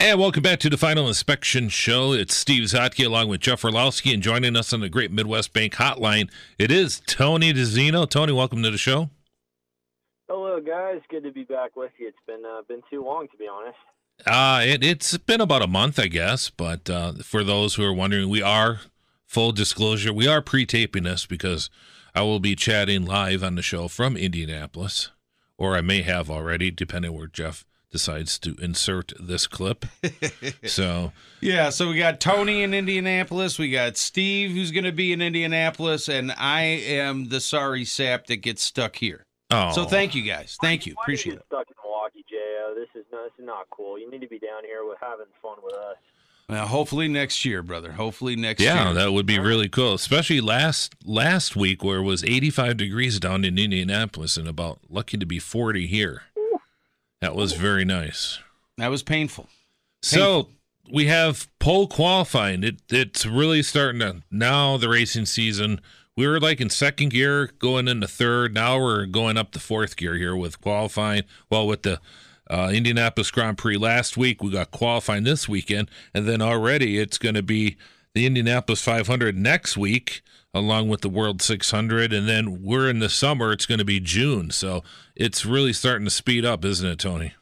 And welcome back to the Final Inspection Show. It's Steve Zautke along with Jeff Orlowski, and joining us on the Great Midwest Bank Hotline, it is Tony DiZinno. Tony, welcome to the show. Hello, guys. Good to be back with you. It's been uh, been too long, to be honest. Uh, it, it's been about a month, I guess, but uh, for those who are wondering, we are, full disclosure, we are pre taping this because I will be chatting live on the show from Indianapolis, or I may have already, depending where Jeff decides to insert this clip. so, Yeah, so we got Tony in Indianapolis, we got Steve who's going to be in Indianapolis, and I am the sorry sap that gets stuck here. oh, So thank you guys. Thank you. Appreciate you it. stuck in Milwaukee, Jo? This is not, this is not cool. You need to be down here with having fun with us. Now, hopefully next year, brother. Hopefully next Yeah, year. Yeah, that would be really cool, especially last last week where it was 85 degrees down in Indianapolis and about lucky to be 40 here. That was very nice. that was painful. So we have pole qualifying. It it's really starting to now the racing season. We were like in second gear going into third. Now we're going up to fourth gear here with qualifying. Well, with the uh, Indianapolis Grand Prix last week, we got qualifying this weekend, and then already it's going to be the Indianapolis 500 next week, along with the World 600, and then we're in the summer. It's going to be June, so it's really starting to speed up, isn't it, Tony?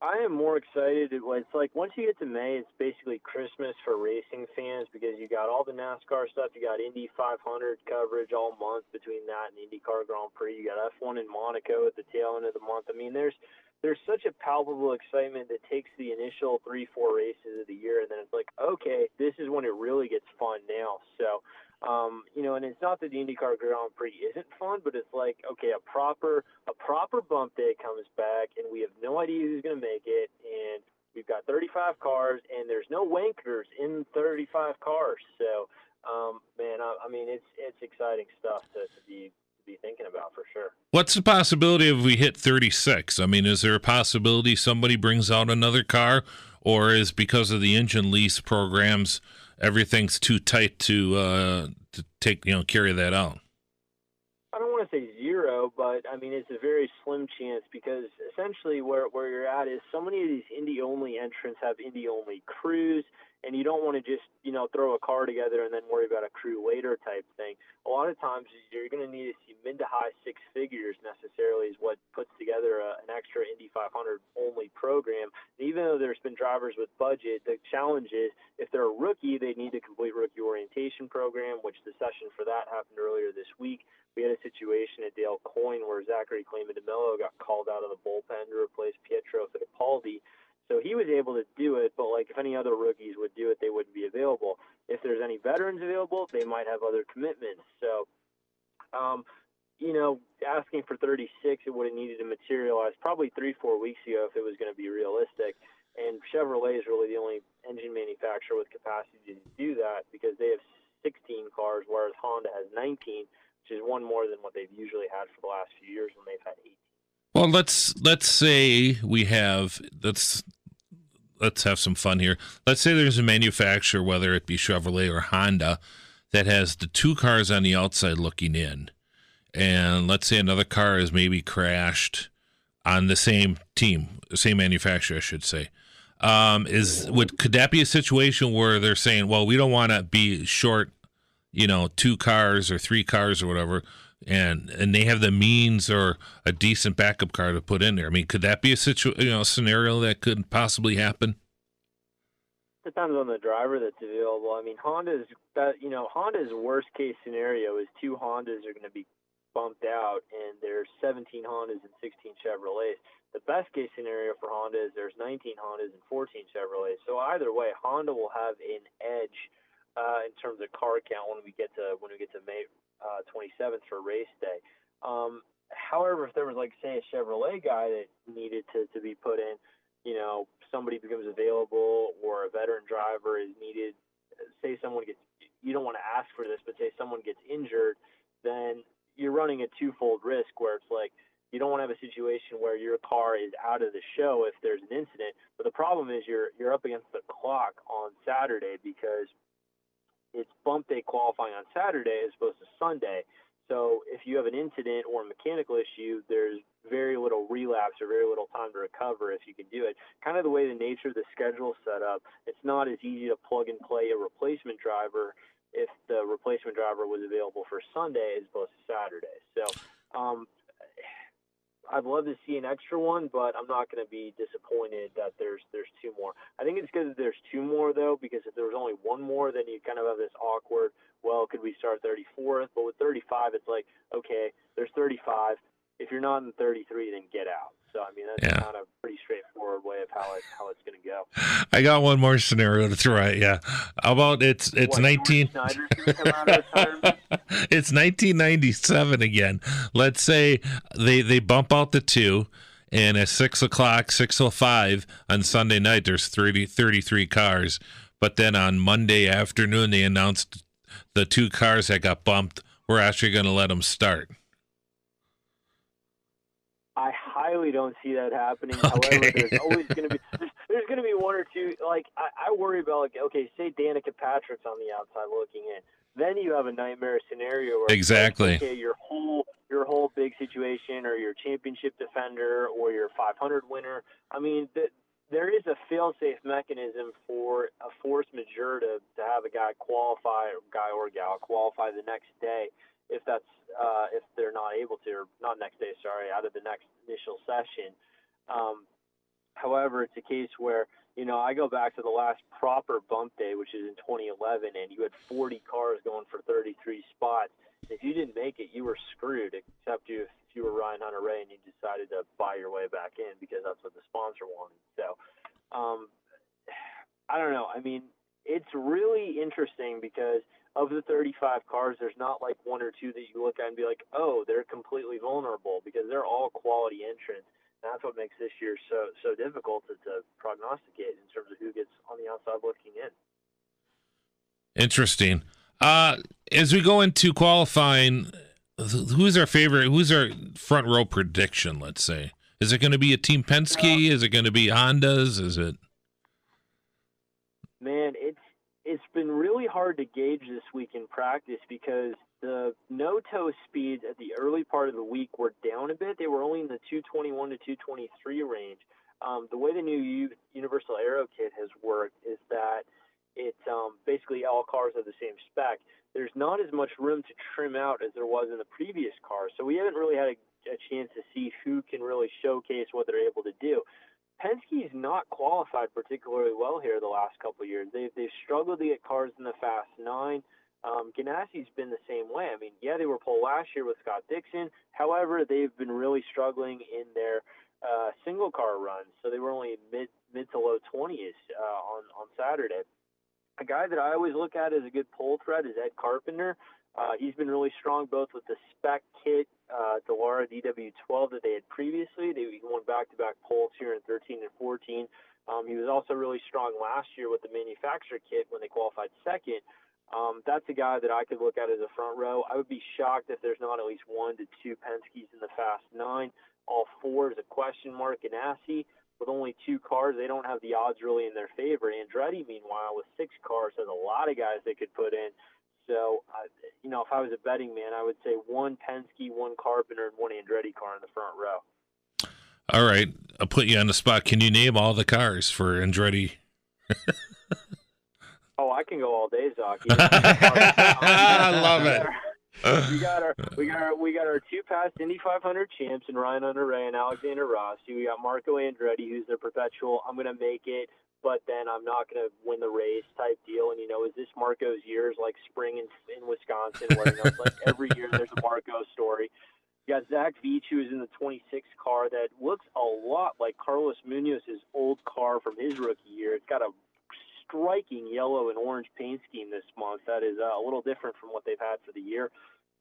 I am more excited. It's like once you get to May, it's basically Christmas for racing fans because you got all the NASCAR stuff. You got Indy 500 coverage all month between that and IndyCar Grand Prix. You got F1 in Monaco at the tail end of the month. I mean, there's there's such a palpable excitement that takes the initial three, four races of the year, and then it's like, okay, this is when it really gets fun now. So, um, you know, and it's not that the IndyCar Grand Prix isn't fun, but it's like, okay, a proper a proper bump day comes back, and we have no idea who's going to make it, and we've got 35 cars, and there's no wankers in 35 cars. So, um, man, I, I mean, it's it's exciting stuff to, to be to be thinking about for sure. What's the possibility if we hit 36? I mean, is there a possibility somebody brings out another car, or is because of the engine lease programs, everything's too tight to uh, to take you know carry that out? I don't want to say zero, but I mean it's a very slim chance because essentially where where you're at is so many of these indie only entrants have indie only crews, and you don't want to just you know throw a car together and then worry about a crew later type thing. A lot of times you're going to need to see mid to high six figures necessarily is what puts together a, an extra Indy 500 only program. And even though there's been drivers with budget, the challenge is if they're a rookie, they need to complete rookie orientation program, which the session for that happened earlier this week. We had a situation at Dale Coyne where Zachary Claman DeMelo got called out of the bullpen to replace Pietro Fittipaldi. So he was able to do it, but like if any other rookies would do it, they wouldn't be available. If there's any veterans available, they might have other commitments. So, um, you know, asking for 36, it would have needed to materialize probably three, four weeks ago if it was going to be realistic. And Chevrolet is really the only engine manufacturer with capacity to do that because they have 16 cars, whereas Honda has 19, which is one more than what they've usually had for the last few years when they've had 18. Well, let's let's say we have let's let's have some fun here. Let's say there's a manufacturer, whether it be Chevrolet or Honda, that has the two cars on the outside looking in, and let's say another car is maybe crashed on the same team, same manufacturer, I should say. Um, is would could that be a situation where they're saying, well, we don't want to be short, you know, two cars or three cars or whatever, and and they have the means or a decent backup car to put in there. I mean, could that be a situ you know scenario that could possibly happen? Depends on the driver that's available. I mean, Honda's that you know Honda's worst case scenario is two Hondas are going to be bumped out, and there's 17 Hondas and 16 Chevrolets. The best case scenario for Honda is there's 19 Hondas and 14 Chevrolets. So either way, Honda will have an edge uh, in terms of car count when we get to when we get to May uh, 27th for race day. Um, however, if there was like say a Chevrolet guy that needed to to be put in, you know, somebody becomes available or a veteran driver is needed, say someone gets, you don't want to ask for this, but say someone gets injured, then you're running a twofold risk where it's like you don't want to have a situation where your car is out of the show if there's an incident. But the problem is you're you're up against the clock on Saturday because it's bump day qualifying on Saturday as opposed to Sunday. So if you have an incident or a mechanical issue, there's very little relapse or very little time to recover if you can do it. Kind of the way the nature of the schedule is set up, it's not as easy to plug and play a replacement driver if the replacement driver was available for Sunday as opposed to Saturday. So um, I'd love to see an extra one, but I'm not going to be disappointed that there's there's two more. I think it's good that there's two more though, because if there was only one more, then you kind of have this awkward. Well, could we start 34th? But with 35, it's like okay, there's 35. If you're not in 33, then get out. So I mean, that's yeah. kind of pretty straightforward way of how it how it's going to go. I got one more scenario to throw at you. How about it's it's what, 19 It's 1997 again. Let's say they they bump out the two. And at six o'clock, six o five on Sunday night, there's 30, 33 cars. But then on Monday afternoon, they announced the two cars that got bumped. We're actually going to let them start. I highly don't see that happening. Okay. However, there's always going to be there's, there's going to be one or two. Like I, I worry about like okay, say Danica Patrick's on the outside looking in, then you have a nightmare scenario. Where exactly. Like, okay, your whole your whole big situation, or your championship defender, or your 500 winner. I mean, th- there is a fail-safe mechanism for a force majeure to, to have a guy qualify, or guy or gal qualify the next day if that's uh, if they're not able to, or not next day, sorry, out of the next initial session. Um, however, it's a case where you know I go back to the last proper bump day, which is in 2011, and you had 40 cars going for 33 spots. If you didn't make it, you were screwed. Except you, if you were Ryan Hunter-Reay and you decided to buy your way back in because that's what the sponsor wanted. So, um, I don't know. I mean, it's really interesting because of the 35 cars, there's not like one or two that you look at and be like, oh, they're completely vulnerable because they're all quality entrants. And that's what makes this year so so difficult to, to prognosticate in terms of who gets on the outside looking in. Interesting. Uh, as we go into qualifying, who's our favorite? Who's our front row prediction? Let's say, is it going to be a Team Penske? Uh, is it going to be Hondas? Is it? Man, it's been really hard to gauge this week in practice because the no toe speeds at the early part of the week were down a bit. They were only in the 221 to 223 range. Um, the way the new Universal Aero kit has worked is that it's um, basically all cars have the same spec. There's not as much room to trim out as there was in the previous cars, so we haven't really had a, a chance to see who can really showcase what they're able to do. Penske's not qualified particularly well here the last couple of years. They've they've struggled to get cars in the Fast Nine. Um, Ganassi's been the same way. I mean, yeah, they were pole last year with Scott Dixon. However, they've been really struggling in their uh, single car runs. So they were only mid mid to low twenties uh, on on Saturday. A guy that I always look at as a good pole threat is Ed Carpenter. Uh, he's been really strong both with the spec kit, uh, Dallara DW12 that they had previously. They won back-to-back poles here in 13 and 14. Um, he was also really strong last year with the manufacturer kit when they qualified second. Um, that's a guy that I could look at as a front row. I would be shocked if there's not at least one to two Penske's in the Fast Nine. All four is a question mark. Ganassi, with only two cars, they don't have the odds really in their favor. Andretti, meanwhile, with six cars, has a lot of guys they could put in. So, uh, you know, if I was a betting man, I would say one Penske, one Carpenter, and one Andretti car in the front row. All right, I'll put you on the spot. Can you name all the cars for Andretti? oh, I can go all day, Zach. I love it. We got our we got our we got our two past Indy 500 champs and Ryan Hunter-Reay and Alexander Rossi. We got Marco Andretti, who's their perpetual. I'm gonna make it but then I'm not to win the race type deal. And you know, is this Marco's years like spring in, in Wisconsin, where you know, like every year there's a Marco story. You got Zach Veach, who is in the 26 car that looks a lot like Carlos Munoz's old car from his rookie year. It's got a striking yellow and orange paint scheme this month. That is uh, a little different from what they've had for the year.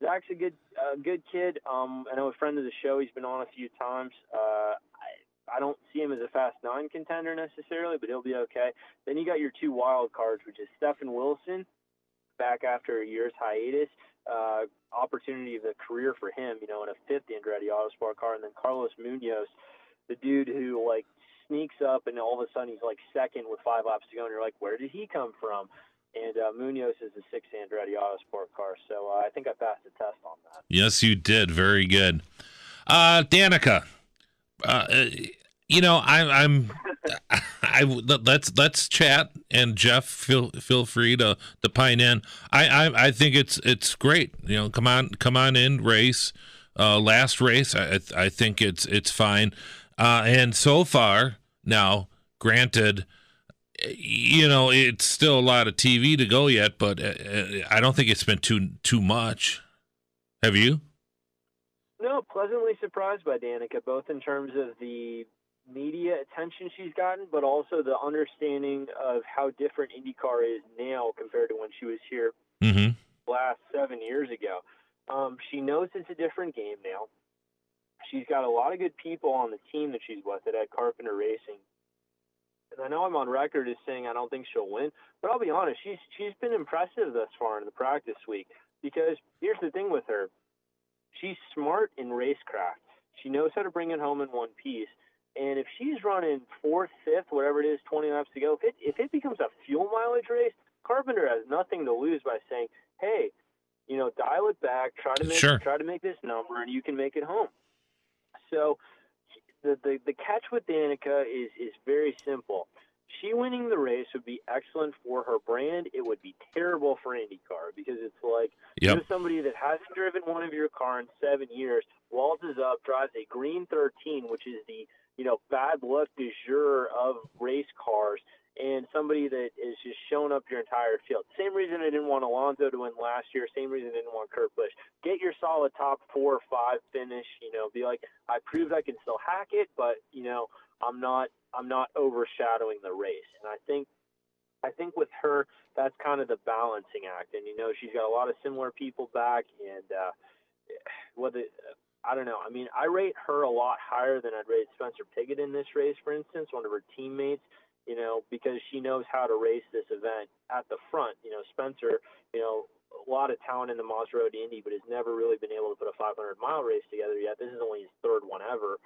Zach's a good, uh, good kid. Um, I know a friend of the show. He's been on a few times. Uh, I don't see him as a fast nine contender necessarily, but he'll be okay. Then you got your two wild cards, which is Stefan Wilson, back after a year's hiatus, uh, opportunity of the career for him, you know, in a fifth Andretti Autosport car, and then Carlos Munoz, the dude who like sneaks up and all of a sudden he's like second with five laps to go, and you're like, where did he come from? And uh, Munoz is a six Andretti Autosport car, so uh, I think I passed the test on that. Yes, you did. Very good. Uh, Danica, uh, you know, I, I'm, I let's let's chat, and Jeff, feel feel free to to pine in. I, I I think it's it's great. You know, come on, come on in, race. Uh, last race, I I think it's it's fine. Uh, and so far, now, granted, you know, it's still a lot of TV to go yet, but uh, uh, I don't think it's been too too much. Have you? No, pleasantly surprised by Danica, both in terms of the media attention she's gotten, but also the understanding of how different IndyCar is now compared to when she was here mm-hmm. last seven years ago. Um, she knows it's a different game now. She's got a lot of good people on the team that she's with at Carpenter Racing. And I know I'm on record as saying I don't think she'll win, but I'll be honest, she's she's been impressive thus far in the practice week. Because here's the thing with her, she's smart in racecraft. She knows how to bring it home in one piece. And if she's running fourth, fifth, whatever it is, 20 laps to go, if it, if it becomes a fuel mileage race, Carpenter has nothing to lose by saying, "Hey, you know, dial it back, try to make sure. try to make this number, and you can make it home." So, the the, the catch with Danica is is very simple. She winning the race would be excellent for her brand. It would be terrible for IndyCar because it's like yep. you're somebody that hasn't driven one of your car in seven years, waltzes up, drives a green 13, which is the you know, bad luck du jour of race cars and somebody that is just showing up your entire field. Same reason I didn't want Alonso to win last year. Same reason I didn't want Kurt Busch. Get your solid top four or five finish. You know, be like, I proved I can still hack it, but you know, I'm not. I'm not overshadowing the race. And I think, I think with her, that's kind of the balancing act. And you know, she's got a lot of similar people back, and uh, whether I don't know. I mean, I rate her a lot higher than I'd rate Spencer Pigot in this race, for instance, one of her teammates. You know, because she knows how to race this event at the front. You know, Spencer, you know, a lot of talent in the Mazda Road Indy, but has never really been able to put a 500 mile race together yet. This is only his third one ever.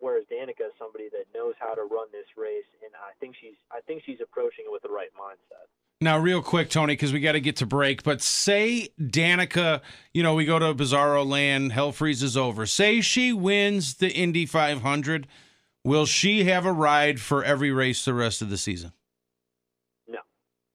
Whereas Danica is somebody that knows how to run this race, and I think she's I think she's approaching it with the right mindset. Now, real quick, Tony, because we got to get to break, but say Danica, you know, we go to Bizarro Land, hell freezes over. Say she wins the Indy 500. Will she have a ride for every race the rest of the season? No,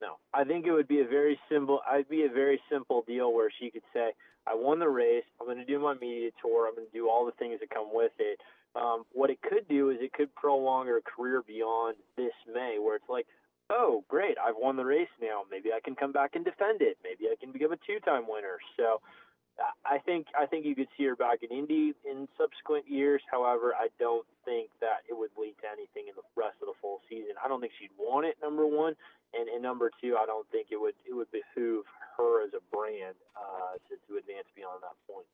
no. I think it would be a very simple. I'd be a very simple deal where she could say, "I won the race. I'm going to do my media tour. I'm going to do all the things that come with it." Um, what it could do is it could prolong her career beyond this May, where it's like, oh, great, I've won the race now. Maybe I can come back and defend it. Maybe I can become a two-time winner. So I think I think you could see her back in Indy in subsequent years. However, I don't think that it would lead to anything in the rest of the full season. I don't think she'd want it. Number one, and, and number two, I don't think it would it would behoove her as a brand uh, to, to advance beyond that point.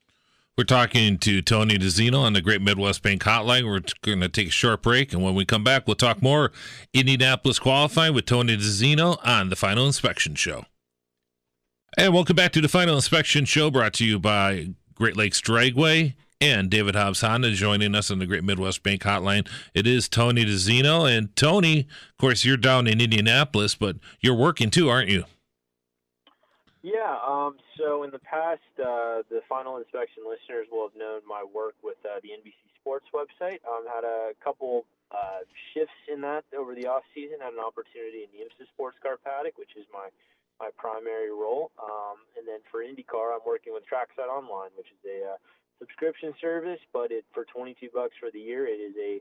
We're talking to Tony DiZinno on the Great Midwest Bank Hotline. We're going to take a short break, and when we come back, we'll talk more Indianapolis qualifying with Tony DiZinno on the Final Inspection Show. And welcome back to the Final Inspection Show, brought to you by Great Lakes Dragway and David Hobbs Honda joining us on the Great Midwest Bank Hotline. It is Tony DiZinno, and Tony, of course, you're down in Indianapolis, but you're working too, aren't you? Yeah. Um, so in the past, uh, the final inspection listeners will have known my work with uh, the NBC Sports website. Um, had a couple uh, shifts in that over the off season. Had an opportunity in the IMSA Sports Car Paddock, which is my my primary role. Um, and then for IndyCar, I'm working with Trackside Online, which is a uh, subscription service, but it for 22 bucks for the year, it is a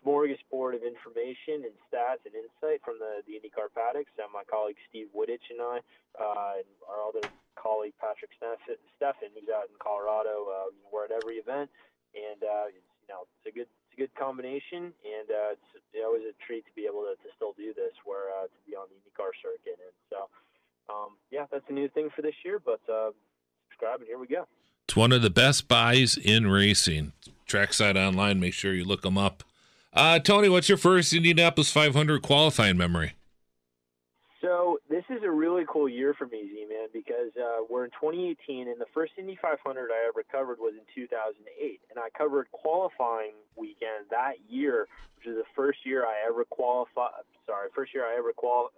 smorgasbord of information and stats and insight from the, the IndyCar paddocks. And my colleague Steve Wittich and I, uh, and our other colleague Patrick Steffen, who's out in Colorado, uh, we're at every event, and uh, it's you know it's a good it's a good combination, and uh, it's, it's always a treat to be able to, to still do this, where uh, to be on the IndyCar circuit, and so um, yeah, that's a new thing for this year. But uh, subscribe, and here we go. It's one of the best buys in racing. Trackside Online, make sure you look them up. Uh, Tony, what's your first Indianapolis 500 qualifying memory? So this is a really cool year for me, Z-Man, because uh, we're in 2018, and the first Indy 500 I ever covered was in 2008, and I covered qualifying weekend that year, which is the first year I ever qualified. Sorry, first year I ever qual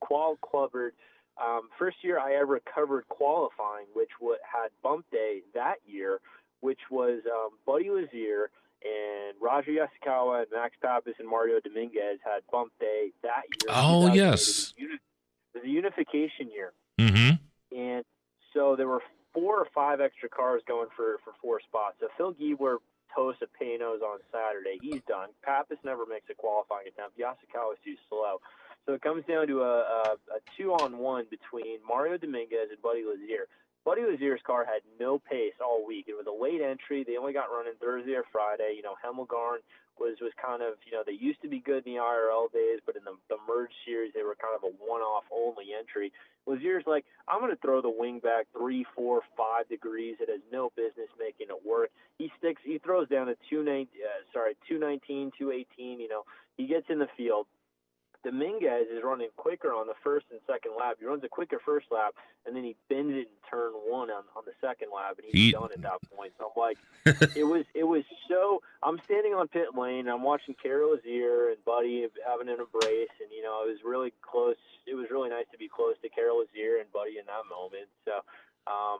qual covered. Um, first year I ever covered qualifying, which w- had bump day that year, which was um, Buddy Lazier and Roger Yasukawa and Max Papis and Mario Dominguez had bump day that year. Oh, yes. It was, uni- it was a unification year, Mm-hmm. and so there were four or five extra cars going for for four spots. So Phil Giebler toasts a Panos on Saturday. He's done. Papis never makes a qualifying attempt. Yasukawa is too slow. So it comes down to a, a, a two-on-one between Mario Dominguez and Buddy Lazier. Buddy Lazier's car had no pace all week. It was a late entry. They only got running Thursday or Friday. You know, Hemmelgarn was was kind of you know they used to be good in the IRL days, but in the the merge series they were kind of a one-off only entry. Lazier's like, I'm going to throw the wing back three, four, five degrees. It has no business making it work. He sticks. He throws down a two nine, uh, sorry, two nineteen, two eighteen. You know, he gets in the field. Dominguez is running quicker on the first and second lap. He runs a quicker first lap, and then he bends it in turn one on, on the second lap, and he's He- done at that point. So I'm like, it was it was so. I'm standing on pit lane. I'm watching Carol Lazier and Buddy having an embrace, and you know it was really close. It was really nice to be close to Carol Lazier and Buddy in that moment. So, um,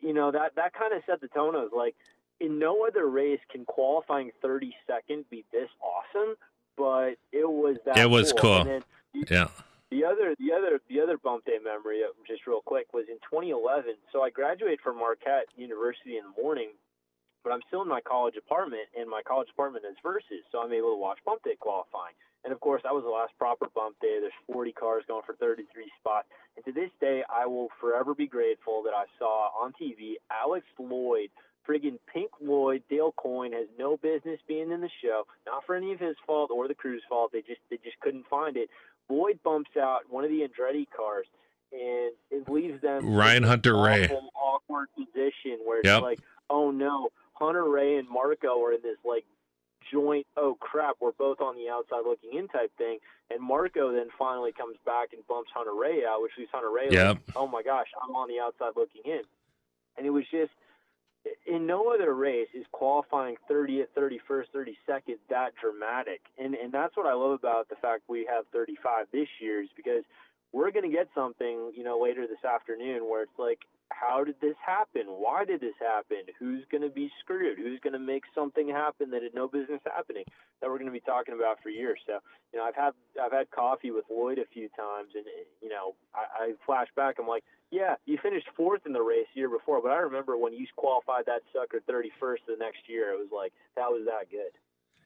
you know that that kind of set the tone. I was like, in no other race can qualifying 32nd be this awesome, but it was that. It was cool. Then Yeah. the other, the other, the other bump day memory, uh, just real quick, was in 2011. So I graduated from Marquette University in the morning, but I'm still in my college apartment, and my college apartment is versus, so I'm able to watch bump day qualifying. And of course, that was the last proper bump day. There's 40 cars going for 33 spots, and to this day, I will forever be grateful that I saw on TV Alex Lloyd. Friggin' Pink Lloyd, Dale Coyne has no business being in the show. Not for any of his fault or the crew's fault. They just they just couldn't find it. Lloyd bumps out one of the Andretti cars, and it leaves them Ryan Hunter-Reay. awkward position where it's Yep. like, oh no, Hunter-Reay and Marco are in this like joint. Oh crap, we're both on the outside looking in type thing. And Marco then finally comes back and bumps Hunter-Reay out, which leaves Hunter-Reay like, oh my gosh, I'm on the outside looking in. And it was just, in no other race is qualifying 30th, 31st, 32nd that dramatic. And and that's what I love about the fact we have 35 this year is because we're going to get something, you know, later this afternoon where it's like, how did this happen? Why did this happen? Who's going to be screwed? Who's going to make something happen that had no business happening? That we're going to be talking about for years. So, you know, I've had I've had coffee with Lloyd a few times, and you know, I, I flash back. I'm like, yeah, you finished fourth in the race year before, but I remember when you qualified that sucker 31st the next year. It was like that was that good.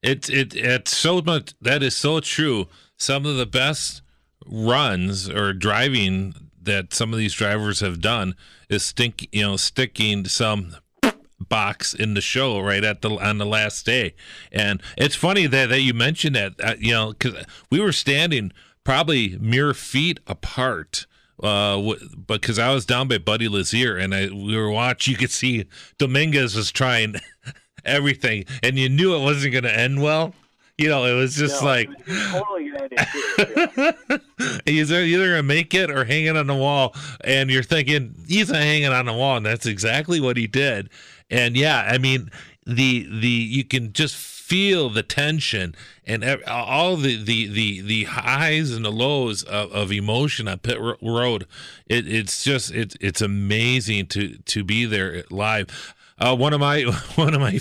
It it it's so much that is so true. Some of the best runs or driving that some of these drivers have done is stink you know sticking some box in the show right at the on the last day. And it's funny that, that you mentioned that uh, you know because we were standing probably mere feet apart uh because i was down by buddy lazier and i we were watching you could see dominguez was trying everything and you knew it wasn't going to end well you know it was just No, like totally. Yeah. he's either gonna make it or hang it on the wall, and you're thinking he's hanging on the wall, and that's exactly what he did. And yeah, I mean the the you can just feel the tension and all the the the the highs and the lows of, of emotion on pit road. It, it's just it's it's amazing to to be there live. Uh, one of my one of my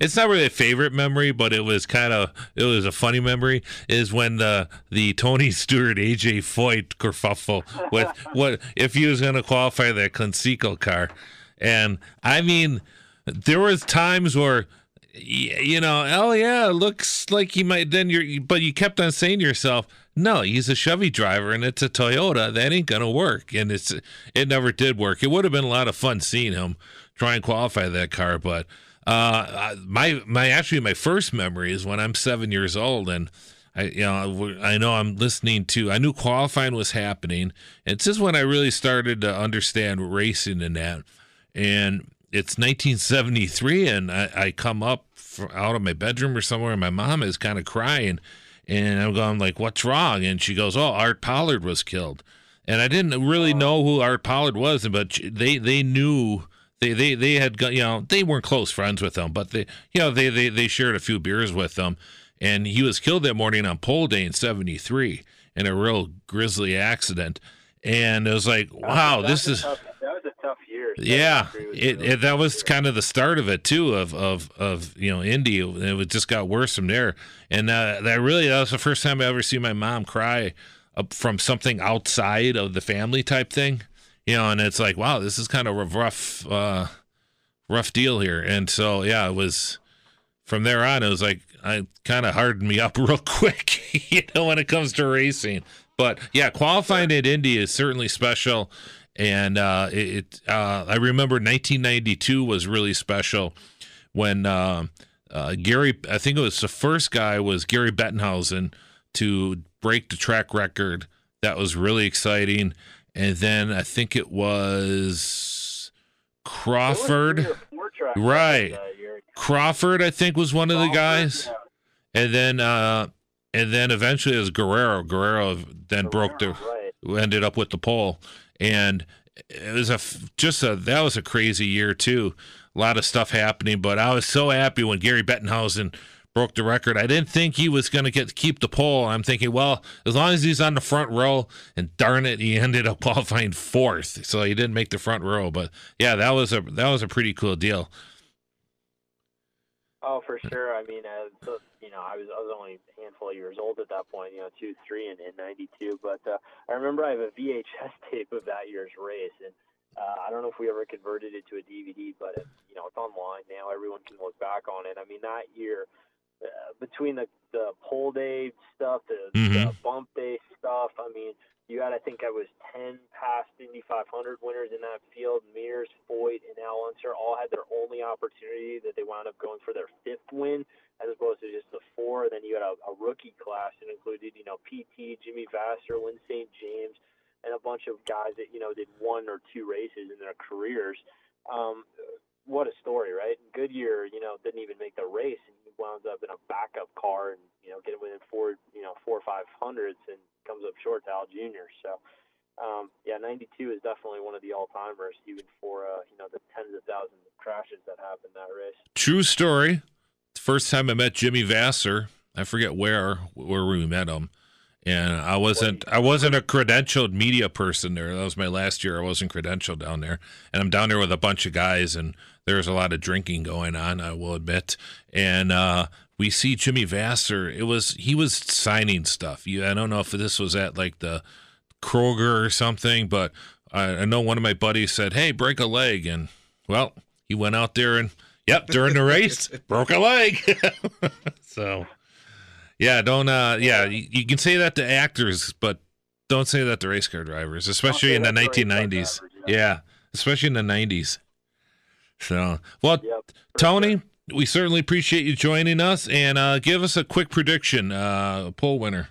it's not really a favorite memory, but it was kind of it was a funny memory. Is when the the Tony Stewart AJ Foyt kerfuffle with what if he was going to qualify that Conseco car, and I mean there was times where you know oh yeah looks like he might then you're but you kept on saying to yourself no he's a chevy driver and it's a toyota that ain't gonna work. And it's it never did work. It would have been a lot of fun seeing him try and qualify that car but uh my my actually my first memory is when i'm seven years old and I you know I know I'm listening to I knew qualifying was happening. And this is when I really started to understand racing and that. And it's 1973, and I, I come up for, out of my bedroom or somewhere, and my mom is kind of crying, and I'm going like, "What's wrong?" And she goes, "Oh, Art Pollard was killed." And I didn't really know who Art Pollard was, but they they knew they they they had got you know they weren't close friends with him, but they you know they they they shared a few beers with them, and he was killed that morning on pole day in '73 in a real grisly accident, and it was like, wow, this is. Tough, that was a tough year. Yeah, it, it that was kind of the start of it too of of of you know Indy. It just got worse from there, and uh, that really that was the first time I ever see my mom cry from something outside of the family type thing, you know. And it's like, wow, this is kind of a rough uh, rough deal here. And so yeah, it was from there on. It was like I kind of hardened me up real quick, you know, when it comes to racing. But yeah, qualifying at Indy is certainly special. And uh, it, uh, I remember 1992 was really special when uh, uh, Gary, I think it was the first guy was Gary Bettenhausen to break the track record. That was really exciting. And then I think it was was Crawford. or Right. Crawford, I think, was one of the guys yeah. and then uh and then eventually it was Guerrero. Guerrero then broke the Right. ended up with the pole, and it was a just a that was a crazy year too. A lot of stuff happening, but I was so happy when Gary Bettenhausen broke the record. I didn't think he was going to get keep the pole. I'm thinking, well, as long as he's on the front row, and darn it, he ended up qualifying fourth, so he didn't make the front row. But yeah, that was a that was a pretty cool deal. Oh, for sure. I mean, uh, you know, I was I was only a handful of years old at that point. You know, two, three, and in '92. But uh, I remember I have a VHS tape of that year's race, and uh, I don't know if we ever converted it to a DVD, but it, you know, it's online now. Everyone can look back on it. I mean, that year, uh, between the the pole day stuff, the, the Mhm. bump day stuff. I mean, you had I think I was ten past Indy 500 winners in that field. Mears, Foyt, and Al Unser all had their only opportunity that they wound up going for their fifth win, as opposed to just the four. Then you had a, a rookie class that included you know PT, Jimmy Vasser, Lyn St. James, and a bunch of guys that you know did one or two races in their careers. Um, what a story, right? Goodyear, you know, didn't even make the race, and wound up in a backup car, and you know, getting within four, you know, four or five hundredths, and comes up short to Al Jr. So, um, yeah, 92 is definitely one of the all timers, even for uh, you know the tens of thousands of crashes that happened that race. True story. First time I met Jimmy Vasser, I forget where where we met him, and I wasn't I wasn't a credentialed media person there. That was my last year. I wasn't credentialed down there, and I'm down there with a bunch of guys, and there's a lot of drinking going on. I will admit, and uh, we see Jimmy Vasser. It was he was signing stuff. You, I don't know if this was at like the Kroger or something, but I, I know one of my buddies said, "Hey, break a leg," and well, he went out there and yep, during the race, broke a leg. so, yeah, don't uh, yeah, you, you can say that to actors, but don't say that to race car drivers, especially in the that to race car 1990s. drivers, Yeah. yeah. especially in the 90s. So, well, Yep. Tony, sure. we certainly appreciate you joining us, and uh, give us a quick prediction, uh, poll winner.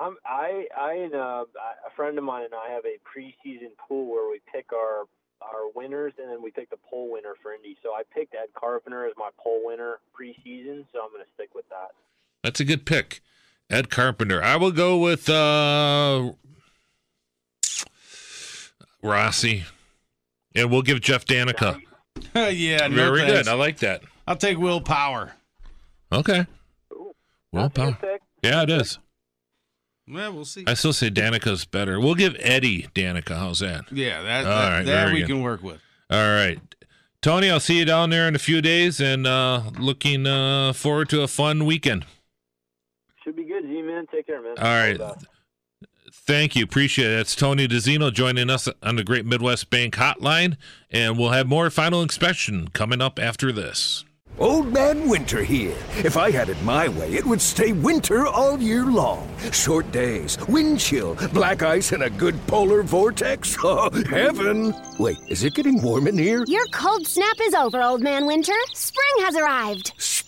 I'm, I, I and uh, a friend of mine and I have a preseason pool where we pick our our winners and then we pick the pole winner for Indy. So I picked Ed Carpenter as my pole winner preseason, so I'm going to stick with that. That's a good pick. Ed Carpenter. I will go with uh Rossi. And we'll give Jeff Danica. yeah, no Very thanks. good. I like that. I'll take Will Power. Okay. Ooh, Well, that's a good pal. pick. Yeah, it is. Well, we'll see. I still say Danica's better. We'll give Eddie Danica. How's that? yeah, that, All that, right, that we good. can work with. All right. Tony, I'll see you down there in a few days and uh looking uh forward to a fun weekend. Should be good. Z man, take care, man. All right. the best. Thank you. Appreciate it. It's Tony DiZinno joining us on the Great Midwest Bank Hotline, and we'll have more final inspection coming up after this. Old Man Winter here. If I had it my way, it would stay winter all year long. Short days, wind chill, black ice, and a good polar vortex. Oh, heaven! Wait, is it getting warm in here? Your cold snap is over, Old Man Winter. Spring has arrived.